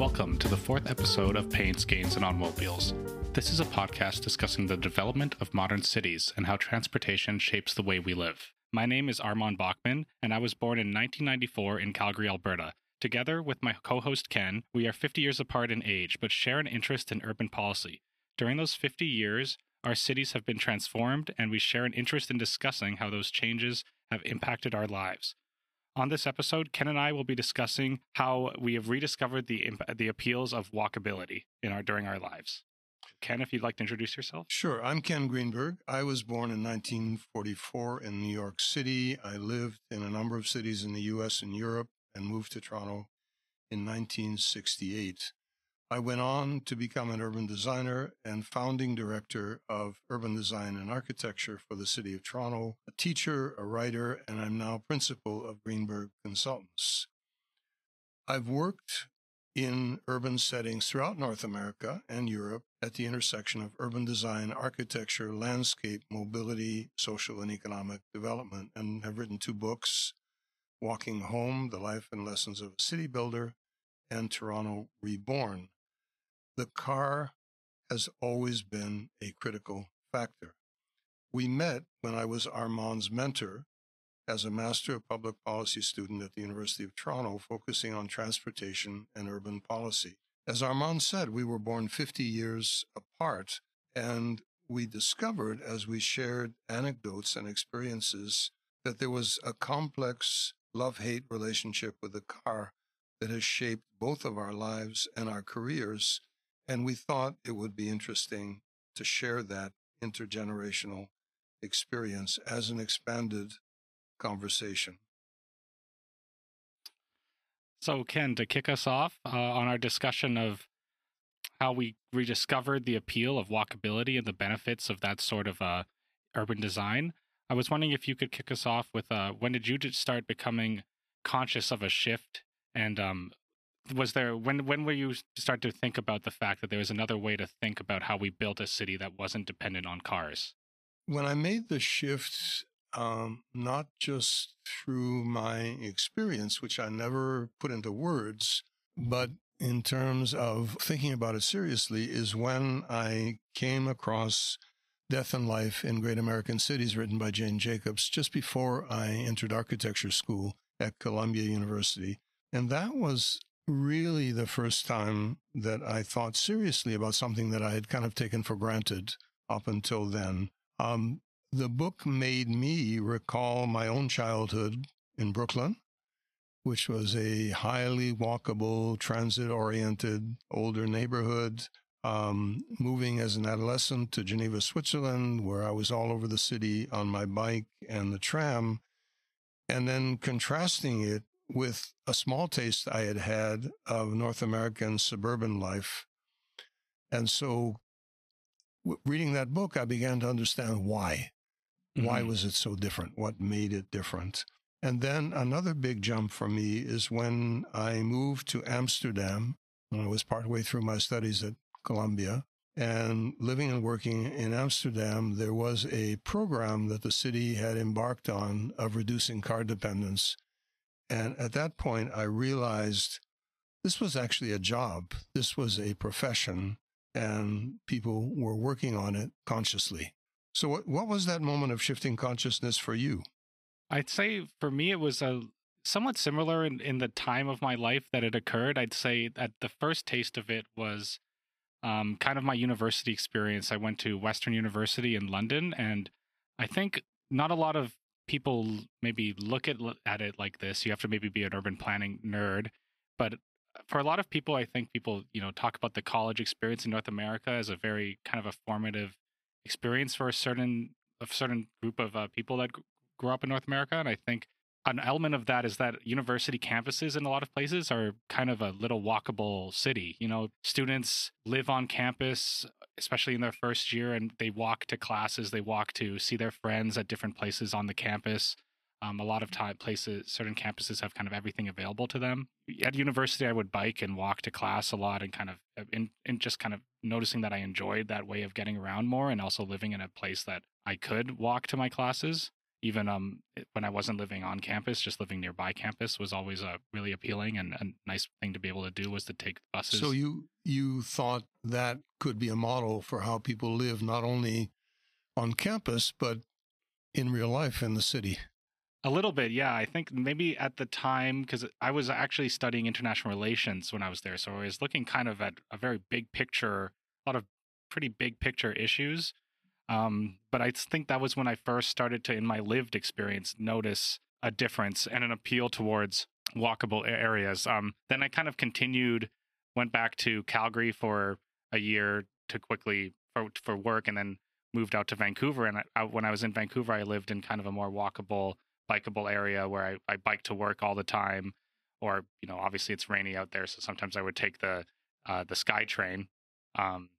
Welcome to the fourth episode of Paints, Gains, and Automobiles. This is a podcast discussing the development of modern cities and how transportation shapes the way we live. My name is Arman Bachmann, and I was born in 1994 in Calgary, Alberta. Together with my co host Ken, we are 50 years apart in age, but share an interest in urban policy. During those 50 years, our cities have been transformed, and we share an interest in discussing how those changes have impacted our lives. On this episode, Ken and I will be discussing how we have rediscovered the the appeals of walkability in our during our lives. Ken, if you'd like to introduce yourself. Sure. I'm Ken Greenberg. I was born in 1944 in New York City. I lived in a number of cities in the US and Europe and moved to Toronto in 1968. I went on to become an urban designer and founding director of urban design and architecture for the city of Toronto, a teacher, a writer, and I'm now principal of Greenberg Consultants. I've worked in urban settings throughout North America and Europe at the intersection of urban design, architecture, landscape, mobility, social, and economic development, and have written two books Walking Home, The Life and Lessons of a City Builder, and Toronto Reborn the car has always been a critical factor. We met when I was Arman's mentor as a Master of Public Policy student at the University of Toronto, focusing on transportation and urban policy. As Arman said, we were born 50 years apart, and we discovered as we shared anecdotes and experiences that there was a complex love hate relationship with the car that has shaped both of our lives and our careers and we thought it would be interesting to share that intergenerational experience as an expanded conversation. So, Ken, to kick us off uh, on our discussion of how we rediscovered the appeal of walkability and the benefits of that sort of uh, urban design, I was wondering if you could kick us off with uh, when did you start becoming conscious of a shift and um, was there when when will you start to think about the fact that there was another way to think about how we built a city that wasn't dependent on cars? When I made the shift, um, not just through my experience, which I never put into words, but in terms of thinking about it seriously, is when I came across Death and Life in Great American Cities, written by Jane Jacobs, just before I entered architecture school at Columbia University. And that was really the first time that I thought seriously about something that I had kind of taken for granted up until then. Um, the book made me recall my own childhood in Brooklyn, which was a highly walkable, transit oriented, older neighborhood. Um, moving as an adolescent to Geneva, Switzerland, where I was all over the city on my bike and the tram, and then contrasting it with a small taste I had had of North American suburban life. And so, w- reading that book, I began to understand why. Mm-hmm. Why was it so different? What made it different? And then another big jump for me is when I moved to Amsterdam when I was partway through my studies at Columbia. And living and working in Amsterdam, there was a program that the city had embarked on of reducing car dependence and at that point, I realized this was actually a job. This was a profession, and people were working on it consciously. So, what, what was that moment of shifting consciousness for you? I'd say for me, it was a somewhat similar in, in the time of my life that it occurred. I'd say that the first taste of it was um, kind of my university experience. I went to Western University in London, and I think not a lot of people maybe look at at it like this. You have to maybe be an urban planning nerd, but for a lot of people, I think people you know talk about the college experience in North America as a very kind of a formative experience for a certain a certain group of uh, people that g- grew up in North America, and I think an element of that is that university campuses in a lot of places are kind of a little walkable city. You know, students live on campus, especially in their first year, and they walk to classes, they walk to see their friends at different places on the campus. Um, a lot of time places, certain campuses have kind of everything available to them. At university, I would bike and walk to class a lot, and kind of uh, in, in just kind of noticing that I enjoyed that way of getting around more, and also living in a place that I could walk to my classes even um when I wasn't living on campus, just living nearby campus was always a really appealing and a nice thing to be able to do was to take buses. So you you thought that could be a model for how people live not only on campus but in real life in the city. A little bit, yeah. I think maybe at the time, because I was actually studying international relations when I was there. So I was looking kind of at a very big picture, a lot of pretty big picture issues. Um, but I think that was when I first started to, in my lived experience, notice a difference and an appeal towards walkable areas. Um, then I kind of continued, went back to Calgary for a year to quickly for, for work, and then moved out to Vancouver. And I, when I was in Vancouver, I lived in kind of a more walkable bikeable area where I, I bike to work all the time. Or, you know, obviously it's rainy out there. So sometimes I would take the, uh, the SkyTrain, um,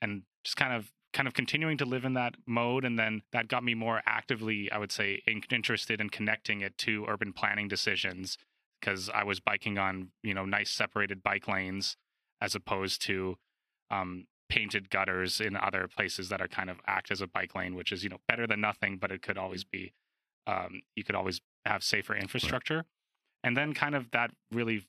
and just kind of, kind of continuing to live in that mode. And then that got me more actively, I would say, in, interested in connecting it to urban planning decisions because I was biking on, you know, nice separated bike lanes as opposed to, um, painted gutters in other places that are kind of act as a bike lane, which is you know better than nothing, but it could always be um, you could always have safer infrastructure. Right. And then kind of that really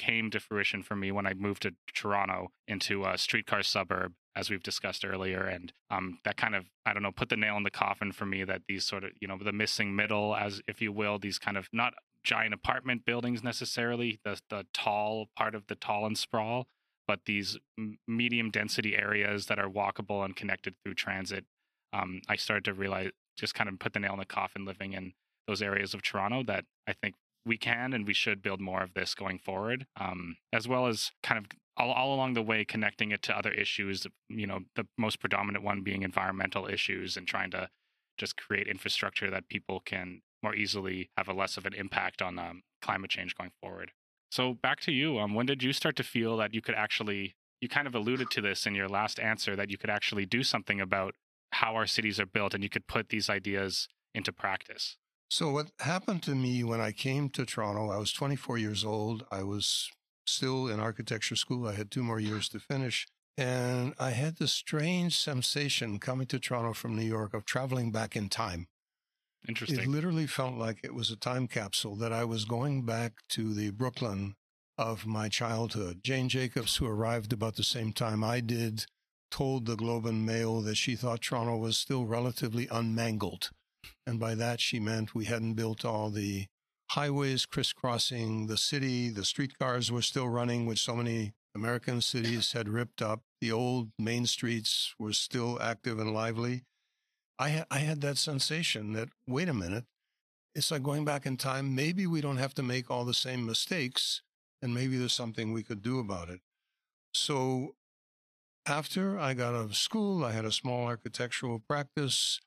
came to fruition for me when I moved to Toronto into a streetcar suburb, as we've discussed earlier. And um, that kind of, I don't know, put the nail in the coffin for me that these sort of, you know, the missing middle, as if you will, these kind of not giant apartment buildings necessarily, the, the tall part of the tall and sprawl, but these medium density areas that are walkable and connected through transit. Um, I started to realize just kind of put the nail in the coffin living in those areas of Toronto that I think we can and we should build more of this going forward, um, as well as kind of all, all along the way connecting it to other issues. You know, the most predominant one being environmental issues and trying to just create infrastructure that people can more easily have a less of an impact on um, climate change going forward. So back to you. Um, when did you start to feel that you could actually? You kind of alluded to this in your last answer that you could actually do something about how our cities are built and you could put these ideas into practice. So, what happened to me when I came to Toronto, I was 24 years old. I was still in architecture school. I had two more years to finish. And I had this strange sensation coming to Toronto from New York of traveling back in time. Interesting. It literally felt like it was a time capsule that I was going back to the Brooklyn of my childhood. Jane Jacobs, who arrived about the same time I did, told the Globe and Mail that she thought Toronto was still relatively unmangled. And by that, she meant we hadn't built all the highways crisscrossing the city. The streetcars were still running, which so many American cities had ripped up. The old main streets were still active and lively. I, ha- I had that sensation that, wait a minute, it's like going back in time. Maybe we don't have to make all the same mistakes, and maybe there's something we could do about it. So after I got out of school, I had a small architectural practice,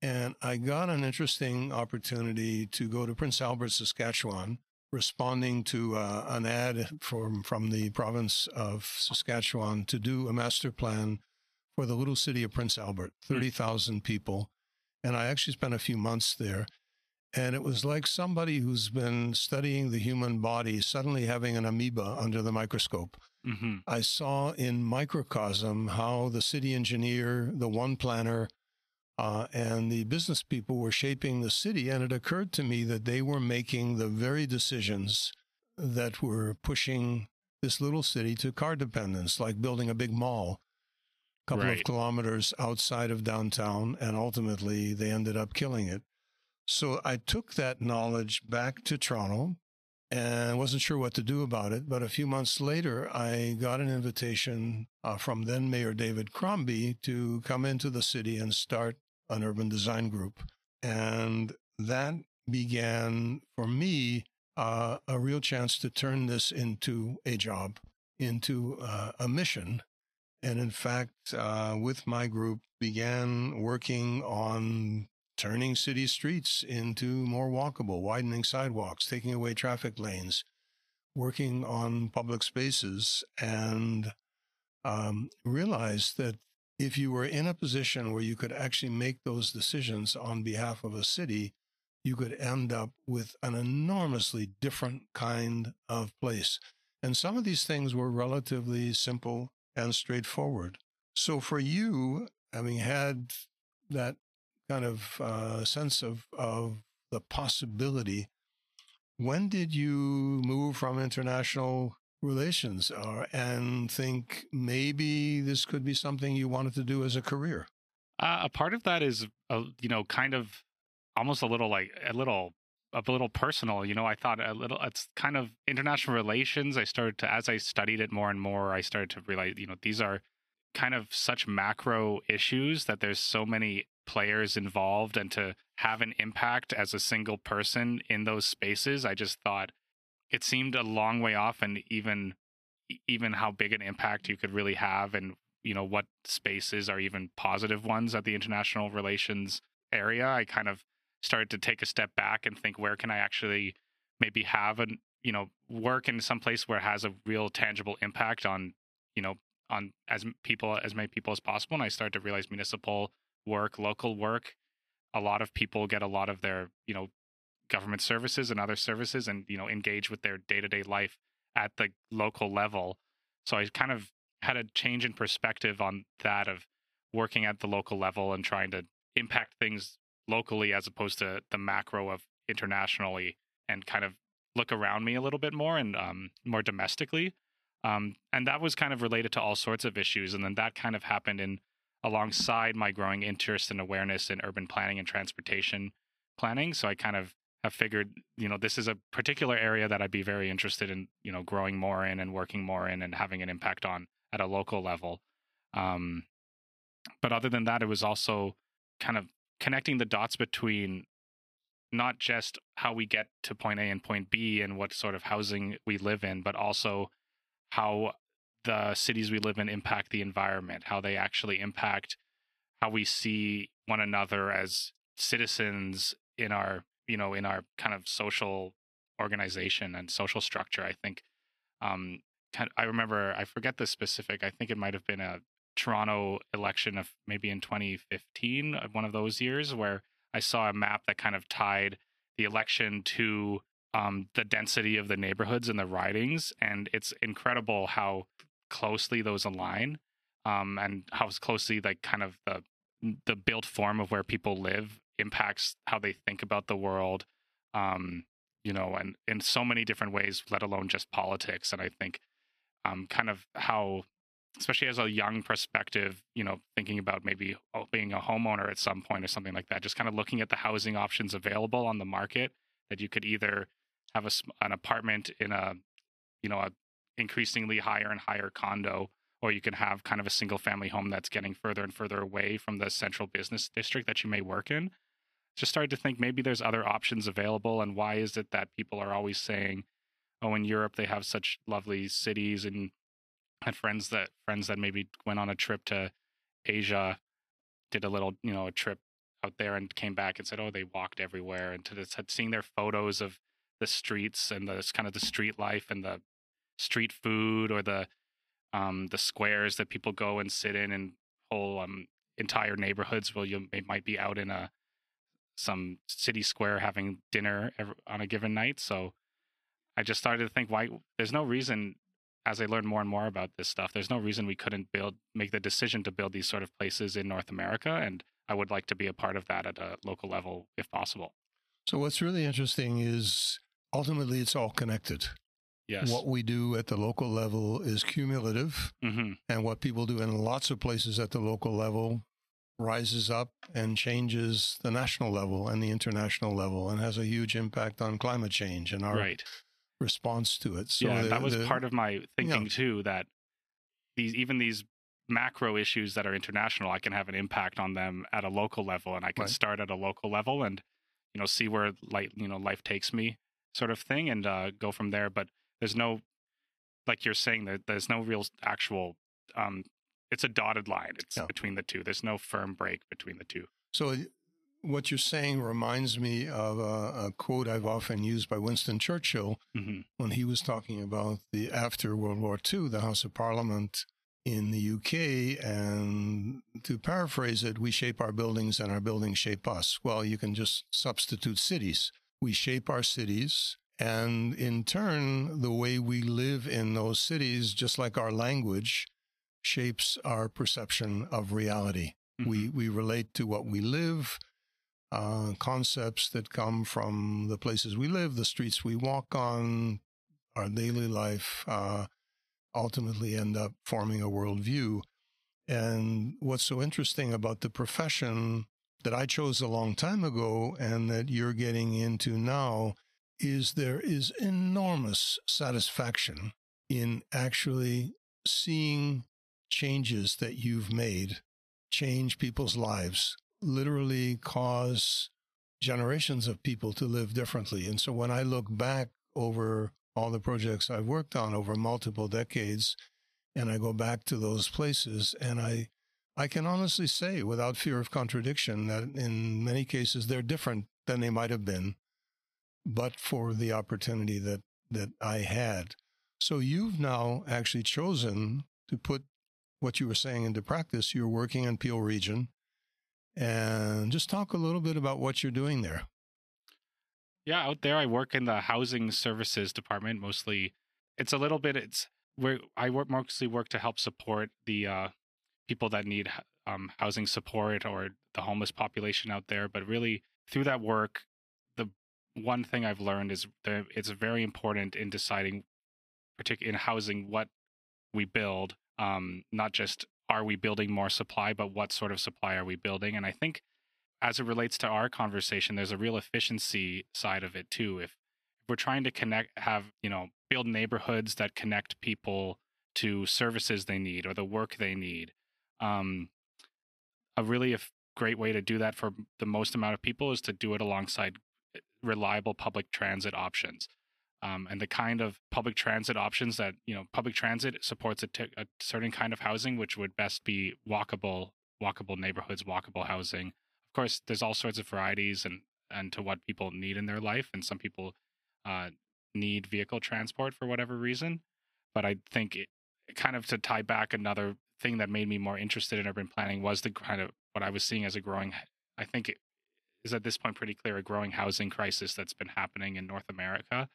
and I got an interesting opportunity to go to Prince Albert, Saskatchewan, responding to uh, an ad from, from the province of Saskatchewan to do a master plan for the little city of Prince Albert, hmm. 30,000 people. And I actually spent a few months there. And it was like somebody who's been studying the human body suddenly having an amoeba under the microscope. Mm-hmm. I saw in microcosm how the city engineer, the one planner, uh, and the business people were shaping the city. And it occurred to me that they were making the very decisions that were pushing this little city to car dependence, like building a big mall a couple right. of kilometers outside of downtown. And ultimately, they ended up killing it. So I took that knowledge back to Toronto and wasn't sure what to do about it. But a few months later, I got an invitation uh, from then Mayor David Crombie to come into the city and start an urban design group. And that began for me uh, a real chance to turn this into a job, into uh, a mission. And in fact, uh, with my group, began working on turning city streets into more walkable, widening sidewalks, taking away traffic lanes, working on public spaces, and um, realized that if you were in a position where you could actually make those decisions on behalf of a city, you could end up with an enormously different kind of place. And some of these things were relatively simple and straightforward. So for you, having had that kind of uh, sense of, of the possibility. When did you move from international relations uh, and think maybe this could be something you wanted to do as a career? Uh, a part of that is, uh, you know, kind of almost a little like a little a little personal you know i thought a little it's kind of international relations i started to as i studied it more and more i started to realize you know these are kind of such macro issues that there's so many players involved and to have an impact as a single person in those spaces i just thought it seemed a long way off and even even how big an impact you could really have and you know what spaces are even positive ones at the international relations area. I kind of started to take a step back and think where can i actually maybe have an you know work in some place where it has a real tangible impact on you know on as people as many people as possible. And i started to realize municipal work local work a lot of people get a lot of their you know government services and other services and you know engage with their day-to-day life at the local level. So i kind of had a change in perspective on that of working at the local level and trying to impact things locally as opposed to the macro of internationally and kind of look around me a little bit more and um, more domestically. Um, and that was kind of related to all sorts of issues and then that kind of happened in alongside my growing interest and awareness in urban planning and transportation planning. So i kind of have figured, you know, this is a particular area that I'd be very interested in, you know, growing more in and working more in and having an impact on at a local level. Um, but other than that, it was also kind of connecting the dots between not just how we get to point A and point B and what sort of housing we live in, but also how the cities we live in impact the environment, how they actually impact how we see one another as citizens in our you know in our kind of social organization and social structure i think um i remember i forget the specific i think it might have been a toronto election of maybe in 2015 uh, one of those years where i saw a map that kind of tied the election to um, the density of the neighborhoods and the ridings and it's incredible how closely those align um, and how closely like kind of the the built form of where people live impacts how they think about the world um, you know and in so many different ways let alone just politics. And i think um, kind of how especially as a young perspective you know thinking about maybe oh, being a homeowner at some point or something like that just kind of looking at the housing options available on the market that you could either have a, an apartment in a you know a increasingly higher and higher condo or you can have kind of a single family home that's getting further and further away from the central business district that you may work in just started to think maybe there's other options available and why is it that people are always saying oh in europe they have such lovely cities and had friends that friends that maybe went on a trip to asia did a little you know a trip out there and came back and said oh they walked everywhere and to this had seeing their photos of the streets and the kind of the street life and the street food or the um the squares that people go and sit in and whole um entire neighborhoods. Where you it might be out in a some city square having dinner every, on a given night. So I just started to think, why? There's no reason. As I learned more and more about this stuff, there's no reason we couldn't build, make the decision to build these sort of places in North America, and I would like to be a part of that at a local level if possible. So what's really interesting is ultimately it's all connected. Yes. What we do at the local level is cumulative, mm-hmm. and what people do in lots of places at the local level rises up and changes the national level and the international level and has a huge impact on climate change and our right. response to it. So yeah, the, that was the, part of my thinking yeah. too. That these even these macro issues that are international, I can have an impact on them at a local level, and I can Right. start at a local level and you know see where light you know life takes me, sort of thing, and uh, go from there. But there's no like you're saying that there's no real actual um, it's a dotted line. It's Yeah. between the two. There's no firm break between the two. So what you're saying reminds me of a, a quote I've often used by Winston Churchill hmm when he was talking about the after World War II, the House of Parliament in the UK. And to paraphrase it, we shape our buildings and our buildings shape us. Well, you can just substitute cities. We shape our cities. And in turn, the way we live in those cities, just like our language, shapes our perception of reality. We, we relate to what we live uh, concepts that come from the places we live, the streets we walk on, our daily life, uh, ultimately end up forming a worldview. And what's so interesting about the profession that I chose a long time ago and that you're getting into now is there is enormous satisfaction in actually seeing changes that you've made change people's lives, literally cause generations of people to live differently. And so when I look back over all the projects I've worked on over multiple decades, and I go back to those places, and I I can honestly say, without fear of contradiction, that in many cases they're different than they might have been, but for the opportunity that, that I had. So you've now actually chosen to put what you were saying into practice. You're working in Peel Region. And just talk a little bit about what you're doing there. Yeah, out there I work in the housing services department mostly. It's a little bit it's where I work mostly work to help support the uh, people that need um, housing support or the homeless population out there. But really, through that work, the one thing I've learned is that it's very important in deciding, particularly in housing, what we build. Um, not just are we building more supply, but what sort of supply are we building? And I think as it relates to our conversation, there's a real efficiency side of it too. If we're trying to connect, have, you know, build neighborhoods that connect people to services they need or the work they need, um, a really great way to do that for the most amount of people is to do it alongside eh, reliable public transit options. Um, and the kind of public transit options that you know public transit supports a, t- a certain kind of housing which would best be walkable walkable neighborhoods walkable housing. Of course there's all sorts of varieties and and to what people need in their life and some people uh, need vehicle transport for whatever reason but i think it, kind of to tie back another thing that made me more interested in urban planning was the kind of what I was seeing as a growing, I think it is at this point pretty clear, a growing housing crisis that's been happening in North America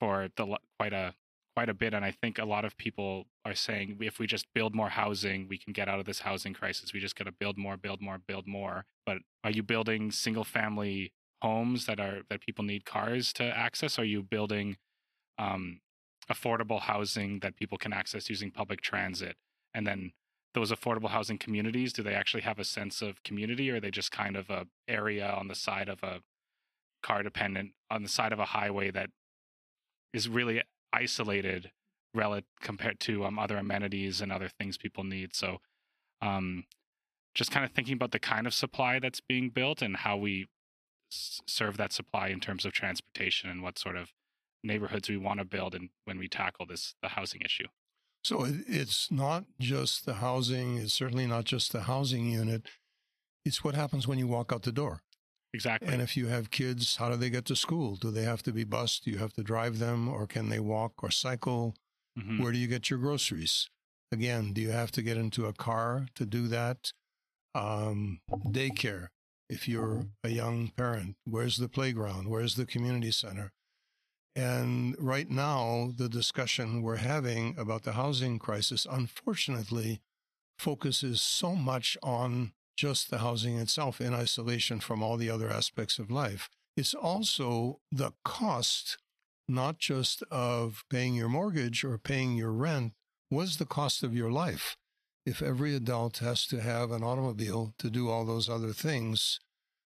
for the quite a quite a bit. And I think a lot of people are saying if we just build more housing, we can get out of this housing crisis. We just got to build more, build more, build more. But are you building single family homes that are that people need cars to access? Are you building um, affordable housing that people can access using public transit? and then those affordable housing communities do they actually have a sense of community or are they just kind of a area on the side of a car dependent on the side of a highway that is really isolated relative compared to um, other amenities and other things people need so um, just kind of thinking about the kind of supply that's being built and how we s- serve that supply in terms of transportation and what sort of neighborhoods we want to build and when we tackle this the housing issue so it's not just the housing, it's certainly not just the housing unit. It's what happens when you walk out the door. Exactly. And if you have kids, how do they get to school? Do they have to be bused? Do you have to drive them or can they walk or cycle? Mm-hmm. Where do you get your groceries? Again, do you have to get into a car to do that? Um, daycare. If you're a young parent, where's the playground? Where's the community center? And right now, the discussion we're having about the housing crisis, unfortunately, focuses so much on just the housing itself in isolation from all the other aspects of life. It's also the cost, not just of paying your mortgage or paying your rent, was the cost of your life. If every adult has to have an automobile to do all those other things,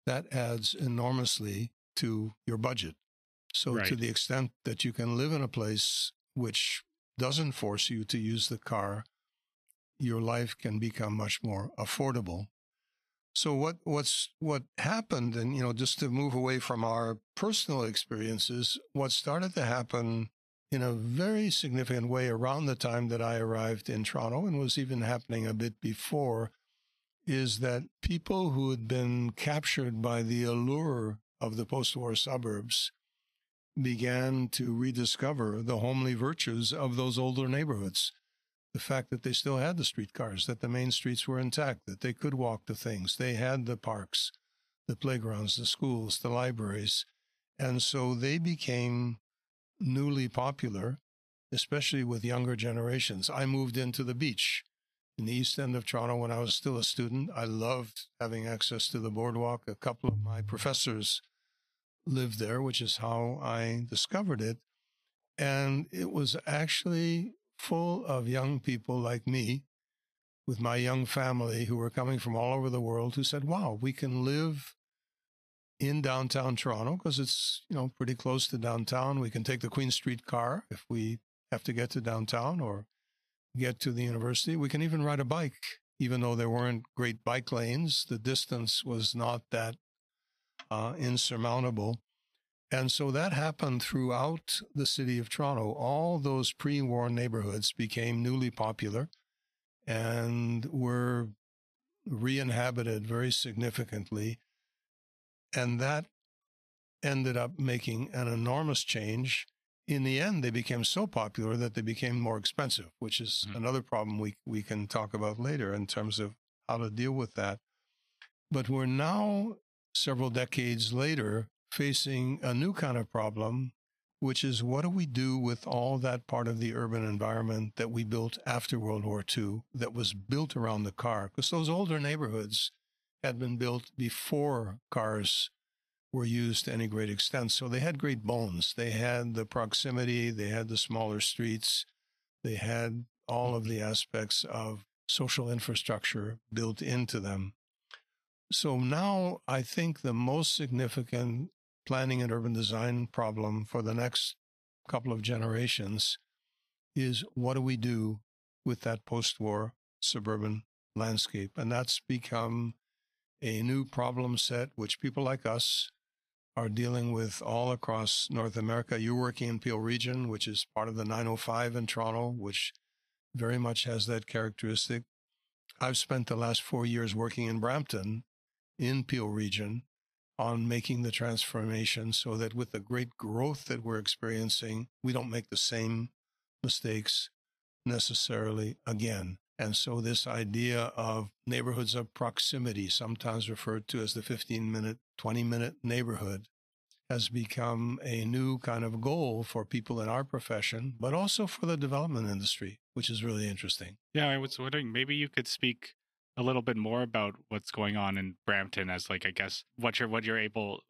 that adds enormously to your budget. So, right. to the extent that you can live in a place which doesn't force you to use the car, your life can become much more affordable. So, what what's what happened, and you know, just to move away from our personal experiences, what started to happen in a very significant way around the time that I arrived in Toronto, and was even happening a bit before, is that people who had been captured by the allure of the post-war suburbs began to rediscover the homely virtues of those older neighborhoods. The fact that they still had the streetcars, that the main streets were intact, that they could walk to things, they had the parks, the playgrounds, the schools, the libraries. And so they became newly popular, especially with younger generations. I moved into the beach in the east end of Toronto when I was still a student. I loved having access to the boardwalk. A couple of my professors lived there, which is how I discovered it. And it was actually full of young people like me with my young family who were coming from all over the world who said, wow, we can live in downtown Toronto because it's, you know, pretty close to downtown. We can take the Queen Street car if we have to get to downtown or get to the university. We can even ride a bike, even though there weren't great bike lanes. The distance was not that uh, insurmountable. And so that happened throughout the city of Toronto. All those pre war neighborhoods became newly popular and were re inhabited very significantly. And that ended up making an enormous change. In the end, they became so popular that they became more expensive, which is mm-hmm. another problem we, we can talk about later in terms of how to deal with that. But we're now, several decades later, facing a new kind of problem, which is what do we do with all that part of the urban environment that we built after World War II that was built around the car? Because those older neighborhoods had been built before cars were used to any great extent. So they had great bones. They had the proximity, they had the smaller streets, they had all of the aspects of social infrastructure built into them. So now I think the most significant planning and urban design problem for the next couple of generations is what do we do with that post war suburban landscape? And that's become a new problem set, which people like us are dealing with all across North America. You're working in Peel Region, which is part of the 905 in Toronto, which very much has that characteristic. I've spent the last four years working in Brampton in Peel Region on making the transformation so that with the great growth that we're experiencing, we don't make the same mistakes necessarily again. And so, this idea of neighborhoods of proximity, sometimes referred to as the 15 minute, 20 minute neighborhood, has become a new kind of goal for people in our profession, but also for the development industry, which is really interesting. Yeah, I was wondering maybe you could speak a little bit more about what's going on in Brampton as like I guess what you're what you're able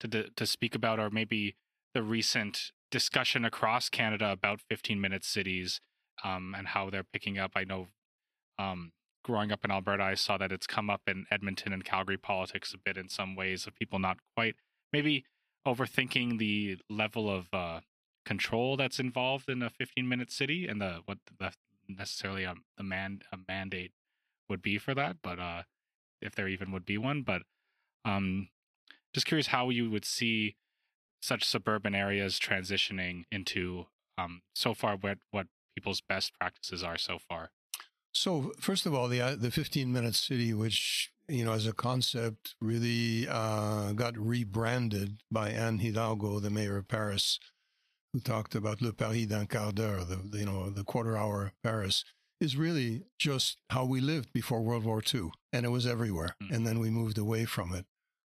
to to speak about or maybe the recent discussion across Canada about 15 minute cities um, and how they're picking up. I know um, growing up in Alberta, I saw that it's come up in Edmonton and Calgary politics a bit in some ways of people not quite maybe overthinking the level of uh, control that's involved in a 15 minute city and the what the necessarily a, the man a mandate would be for that, but uh, if there even would be one. But um, just curious how you would see such suburban areas transitioning into um, so far what what people's best practices are so far. So first of all, the uh, the 15 minute city, which you know as a concept really uh, got rebranded by Anne Hidalgo, the mayor of Paris, who talked about le Paris d'un quart d'heure, the, you know the quarter hour Paris is really just how we lived before World War II, and it was everywhere. Mm. And then we moved away from it.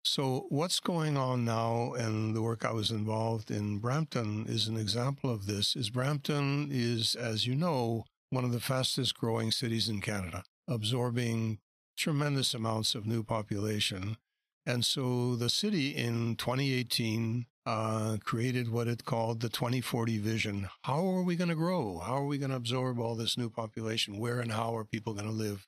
So, what's going on now, and the work I was involved in Brampton is an example of this. Is Brampton is, as you know, one of the fastest growing cities in Canada, absorbing tremendous amounts of new population. And so the city in 2018 uh, created what it called the 2040 vision. How are we going to grow? How are we going to absorb all this new population? Where and how are people going to live?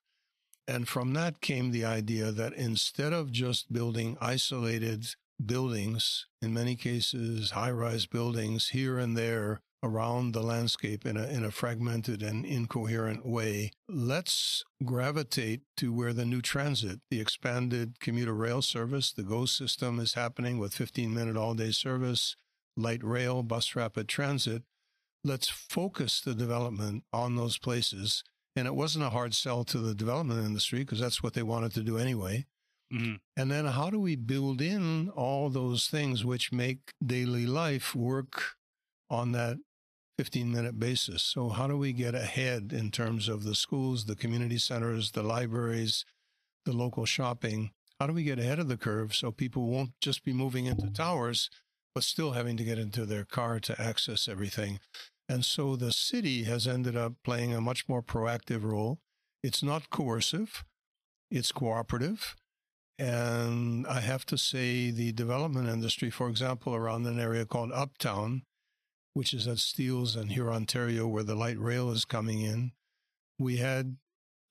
And from that came the idea that instead of just building isolated buildings, in many cases, high rise buildings here and there around the landscape in a, in a fragmented and incoherent way. Let's gravitate to where the new transit, the expanded commuter rail service, the GO system is happening with 15 minute all day service, light rail, bus rapid transit. Let's focus the development on those places. And it wasn't a hard sell to the development industry because that's what they wanted to do anyway. Mm-hmm. And then how do we build in all those things which make daily life work on that 15 minute basis. So, how do we get ahead in terms of the schools, the community centers, the libraries, the local shopping? How do we get ahead of the curve so people won't just be moving into towers, but still having to get into their car to access everything? And so the city has ended up playing a much more proactive role. It's not coercive, it's cooperative. And I have to say, the development industry, for example, around an area called Uptown, which is at Steeles and Hurontario, Ontario, where the light rail is coming in, we had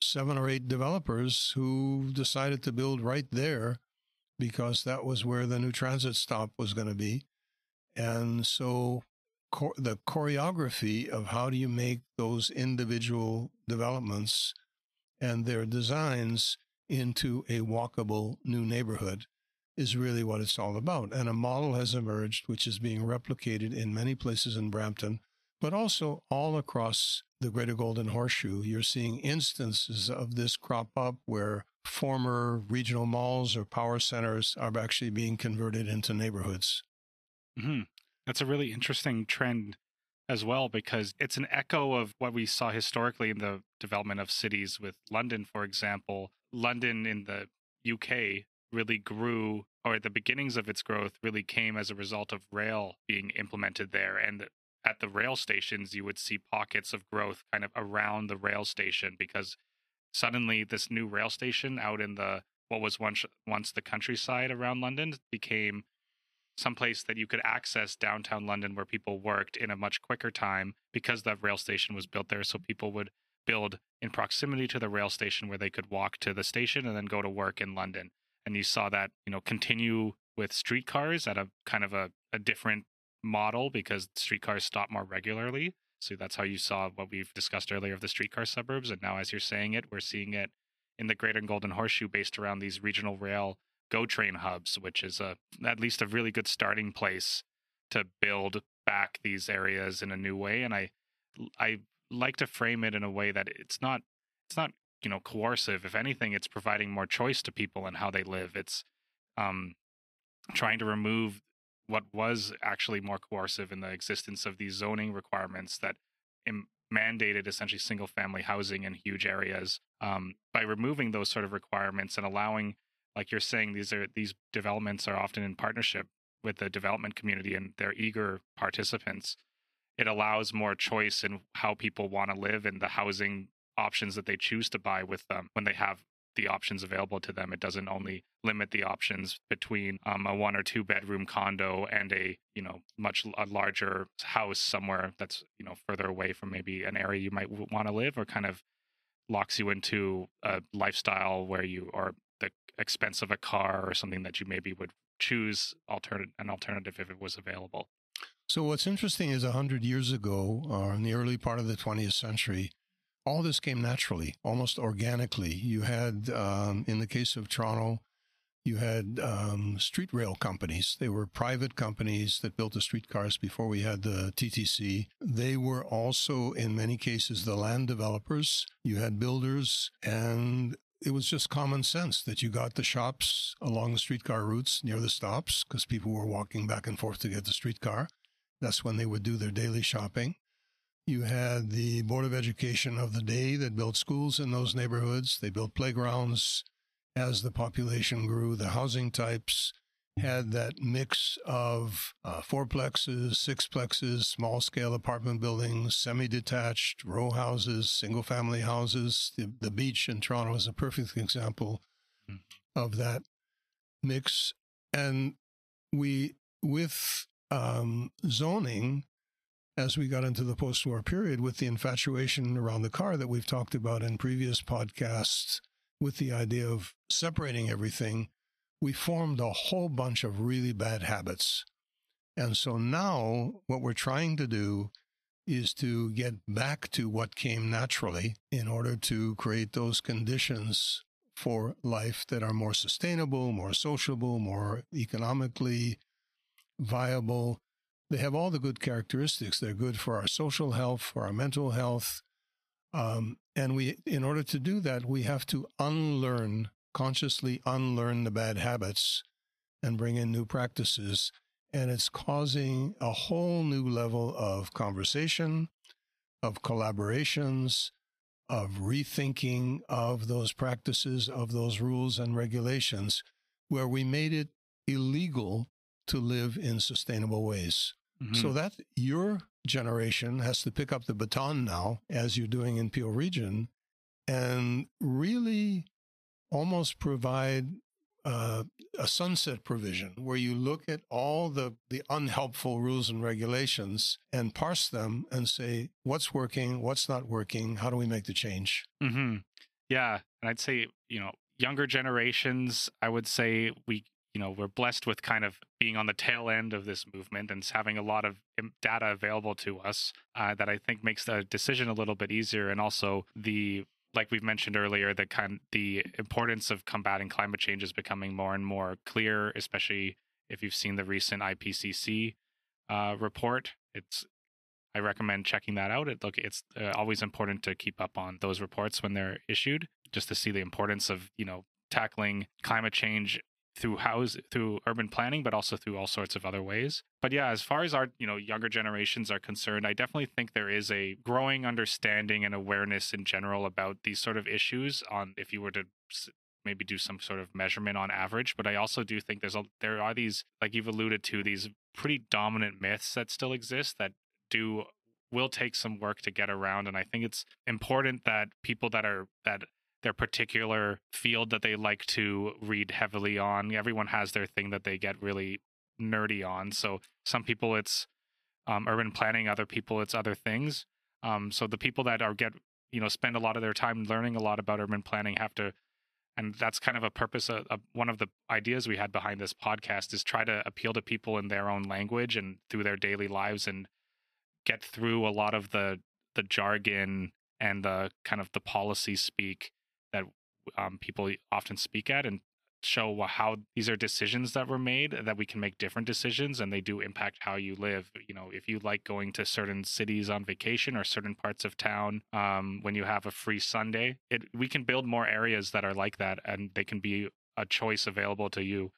seven or eight developers who decided to build right there because that was where the new transit stop was going to be. And so the choreography of how do you make those individual developments and their designs into a walkable new neighborhood is really what it's all about. And a model has emerged, which is being replicated in many places in Brampton, but also all across the Greater Golden Horseshoe. You're seeing instances of this crop up where former regional malls or power centers are actually being converted into neighborhoods. Mm-hmm. That's a really interesting trend as well because it's an echo of what we saw historically in the development of cities with London, for example. London in the UK really grew, or the beginnings of its growth really came as a result of rail being implemented there. And at the rail stations, you would see pockets of growth kind of around the rail station because suddenly this new rail station out in the what was once once the countryside around London became someplace that you could access downtown London where people worked in a much quicker time because that rail station was built there. So people would build in proximity to the rail station where they could walk to the station and then go to work in London. And you saw that, you know, continue with streetcars at a kind of a, a different model because streetcars stop more regularly. So that's how you saw what we've discussed earlier of the streetcar suburbs. And now, as you're saying it, we're seeing it in the Greater Golden Horseshoe based around these regional rail GO train hubs, which is a at least a really good starting place to build back these areas in a new way. And I I like to frame it in a way that it's not it's not you know coercive. If anything, it's providing more choice to people and how they live. It's um, trying to remove what was actually more coercive in the existence of these zoning requirements that Im- mandated essentially single family housing in huge areas um, by removing those sort of requirements and allowing like you're saying these are these developments are often in partnership with the development community and they're eager participants it allows more choice in how people want to live and the housing options that they choose to buy with them when they have the options available to them it doesn't only limit the options between um, a one or two bedroom condo and a you know much a larger house somewhere that's you know further away from maybe an area you might w- want to live or kind of locks you into a lifestyle where you are the expense of a car or something that you maybe would choose alternate an alternative if it was available. So what's interesting is a 100 years ago, or uh, in the early part of the 20th century, all this came naturally, almost organically. You had, um, in the case of Toronto, you had um, street rail companies. They were private companies that built the streetcars before we had the TTC. They were also, in many cases, the land developers. You had builders, and it was just common sense that you got the shops along the streetcar routes near the stops because people were walking back and forth to get the streetcar. That's when they would do their daily shopping. You had the Board of Education of the day that built schools in those neighborhoods. They built playgrounds as the population grew. The housing types had that mix of uh, fourplexes, sixplexes, small scale apartment buildings, semi detached, row houses, single family houses. The, the beach in Toronto is a perfect example mm. of that mix. And we, with um, zoning, as we got into the post war period, with the infatuation around the car that we've talked about in previous podcasts, with the idea of separating everything we formed a whole bunch of really bad habits. And so now what we're trying to do is to get back to what came naturally in order to create those conditions for life that are more sustainable, more sociable, more economically viable. They have all the good characteristics. They're good for our social health, for our mental health. Um, and we, in order to do that, we have to unlearn consciously unlearn the bad habits and bring in new practices. And it's causing a whole new level of conversation, of collaborations, of rethinking of those practices, of those rules and regulations, where we made it illegal to live in sustainable ways. Mm-hmm. So that your generation has to pick up the baton now, as you're doing in Peel Region, and really almost provide uh, a sunset provision where you look at all the, the unhelpful rules and regulations and parse them and say what's working, what's not working, how do we make the change? Mm-hmm. Yeah, and I'd say you know younger generations. I would say we you know we're blessed with kind of being on the tail end of this movement and having a lot of data available to us uh, that I think makes the decision a little bit easier, and also the like we've mentioned earlier, the kind the importance of combating climate change is becoming more and more clear, especially if you've seen the recent IPCC uh, report. It's I recommend checking that out. It look it's uh, always important to keep up on those reports when they're issued, just to see the importance of you know tackling climate change through house through urban planning but also through all sorts of other ways. But yeah as far as our you know younger generations are concerned i definitely think there is a growing understanding and awareness in general about these sort of issues on if you were to maybe do some sort of measurement on average. But i also do think there's a there are these like you've alluded to these pretty dominant myths that still exist that do will take some work to get around. And i think it's important that people that are that their particular field that they like to read heavily on. Everyone has their thing that they get really nerdy on. So some people it's um, urban planning, other people it's other things. Um, so the people that are get you know spend a lot of their time learning a lot about urban planning have to, and that's kind of a purpose. Of, of one of the ideas we had behind this podcast is try to appeal to people in their own language and through their daily lives and get through a lot of the the jargon and the kind of the policy speak that um, people often speak at and show how these are decisions that were made that we can make different decisions and they do impact how you live. You know if you like going to certain cities on vacation or certain parts of town um, when you have a free sunday it we can build more areas that are like that and they can be a choice available to you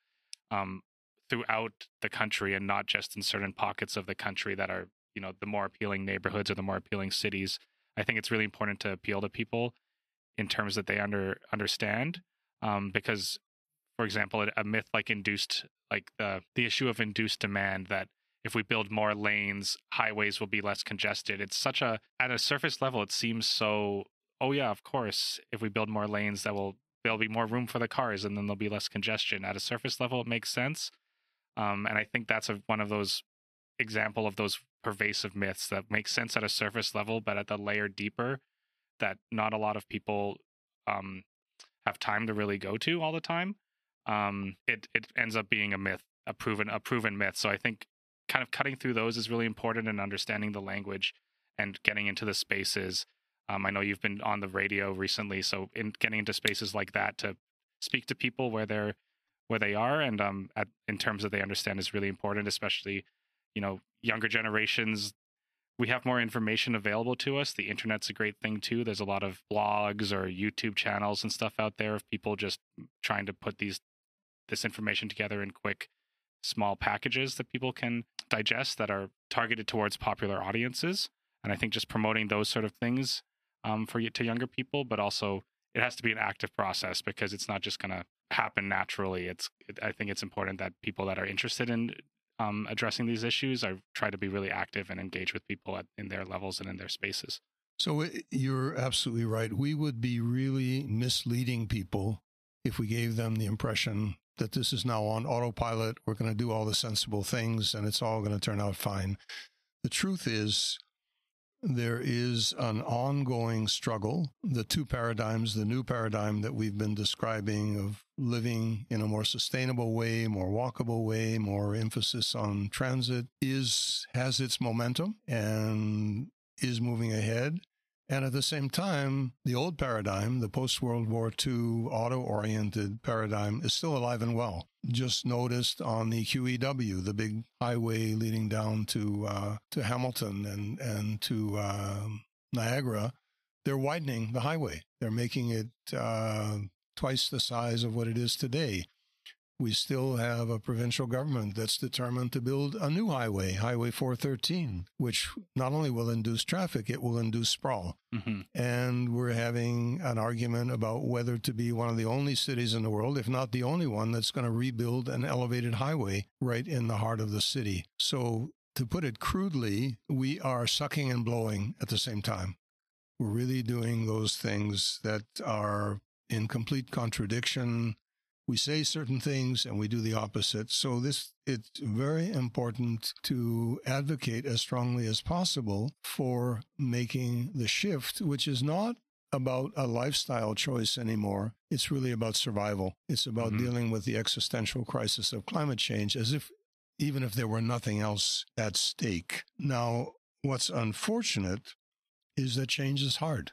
um, throughout the country and not just in certain pockets of the country that are you know the more appealing neighborhoods or the more appealing cities. I think it's really important to appeal to people in terms that they under understand um, because for example a myth like induced like the the issue of induced demand that if we build more lanes highways will be less congested. It's such a at a surface level it seems so oh yeah of course if we build more lanes that will there'll be more room for the cars and then there'll be less congestion. At a surface level it makes sense um, and i think that's a, one of those example of those pervasive myths that make sense at a surface level but at the layer deeper that not a lot of people um, have time to really go to all the time. Um, it it ends up being a myth, a proven a proven myth. So I think kind of cutting through those is really important and understanding the language and getting into the spaces. Um, I know you've been on the radio recently, so in getting into spaces like that to speak to people where they're where they are and um at, in terms that they understand is really important, especially you know younger generations we have more information available to us. The internet's a great thing too. There's a lot of blogs or YouTube channels and stuff out there of people just trying to put these this information together in quick small packages that people can digest that are targeted towards popular audiences. And I think just promoting those sort of things um, for to younger people, but also it has to be an active process because it's not just going to happen naturally. It's it, I think it's important that people that are interested in um, addressing these issues. I try to be really active and engage with people at, in their levels and in their spaces. So you're absolutely right. We would be really misleading people if we gave them the impression that this is now on autopilot. We're going to do all the sensible things and it's all going to turn out fine. The truth is, there is an ongoing struggle. The two paradigms, the new paradigm that we've been describing of living in a more sustainable way, more walkable way, more emphasis on transit is has its momentum and is moving ahead. And at the same time, the old paradigm, the post World War II auto oriented paradigm, is still alive and well. Just noticed on the QEW, the big highway leading down to uh, to Hamilton and and to uh, Niagara, they're widening the highway. They're making it uh, twice the size of what it is today we still have a provincial government that's determined to build a new highway, Highway 413, which not only will induce traffic, it will induce sprawl. Mm-hmm. And we're having an argument about whether to be one of the only cities in the world, if not the only one, that's going to rebuild an elevated highway right in the heart of the city. So, to put it crudely, we are sucking and blowing at the same time. we're really doing those things that are in complete contradiction. We say certain things and we do the opposite. So this it's very important to advocate as strongly as possible for making the shift, which is not about a lifestyle choice anymore. It's really about survival. It's about mm-hmm. dealing with the existential crisis of climate change as if even if there were nothing else at stake. Now, what's unfortunate is that change is hard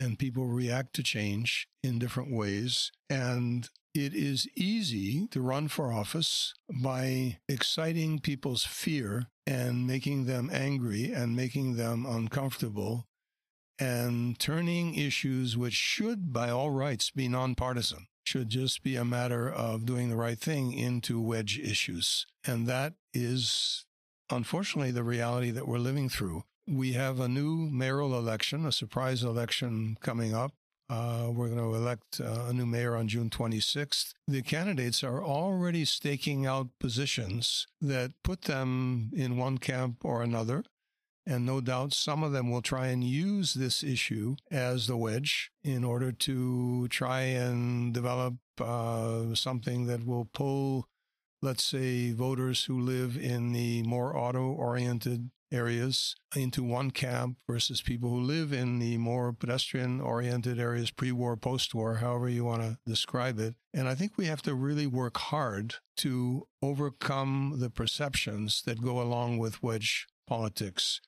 and people react to change in different ways. And it is easy to run for office by exciting people's fear and making them angry and making them uncomfortable and turning issues which should, by all rights, be nonpartisan, should just be a matter of doing the right thing into wedge issues. And that is, unfortunately, the reality that we're living through. We have a new mayoral election, a surprise election coming up. Uh, we're going to elect uh, a new mayor on June 26th. The candidates are already staking out positions that put them in one camp or another. And no doubt some of them will try and use this issue as the wedge in order to try and develop uh, something that will pull, let's say, voters who live in the more auto oriented areas into one camp versus people who live in the more pedestrian oriented areas, pre war, post war, however you want to describe it. And I think we have to really work hard to overcome the perceptions that go along with wedge politics.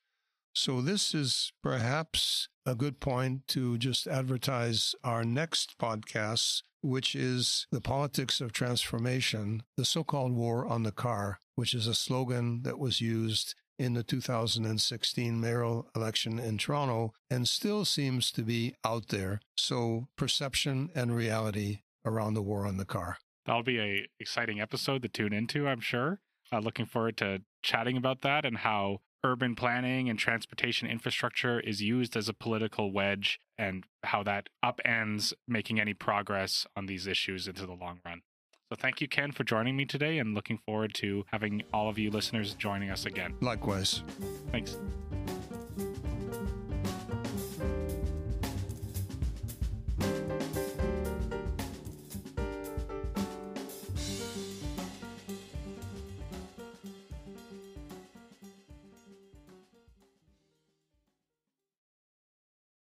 So, this is perhaps a good point to just advertise our next podcast, which is The Politics of Transformation, the so called War on the Car, which is a slogan that was used in the 2016 mayoral election in Toronto and still seems to be out there. So, perception and reality around the war on the car. That'll be a exciting episode to tune into, I'm sure. Uh, looking forward to chatting about that and how urban planning and transportation infrastructure is used as a political wedge and how that upends making any progress on these issues into the long run. So thank you, Ken, for joining me today and looking forward to having all of you listeners joining us again. Likewise. Thanks.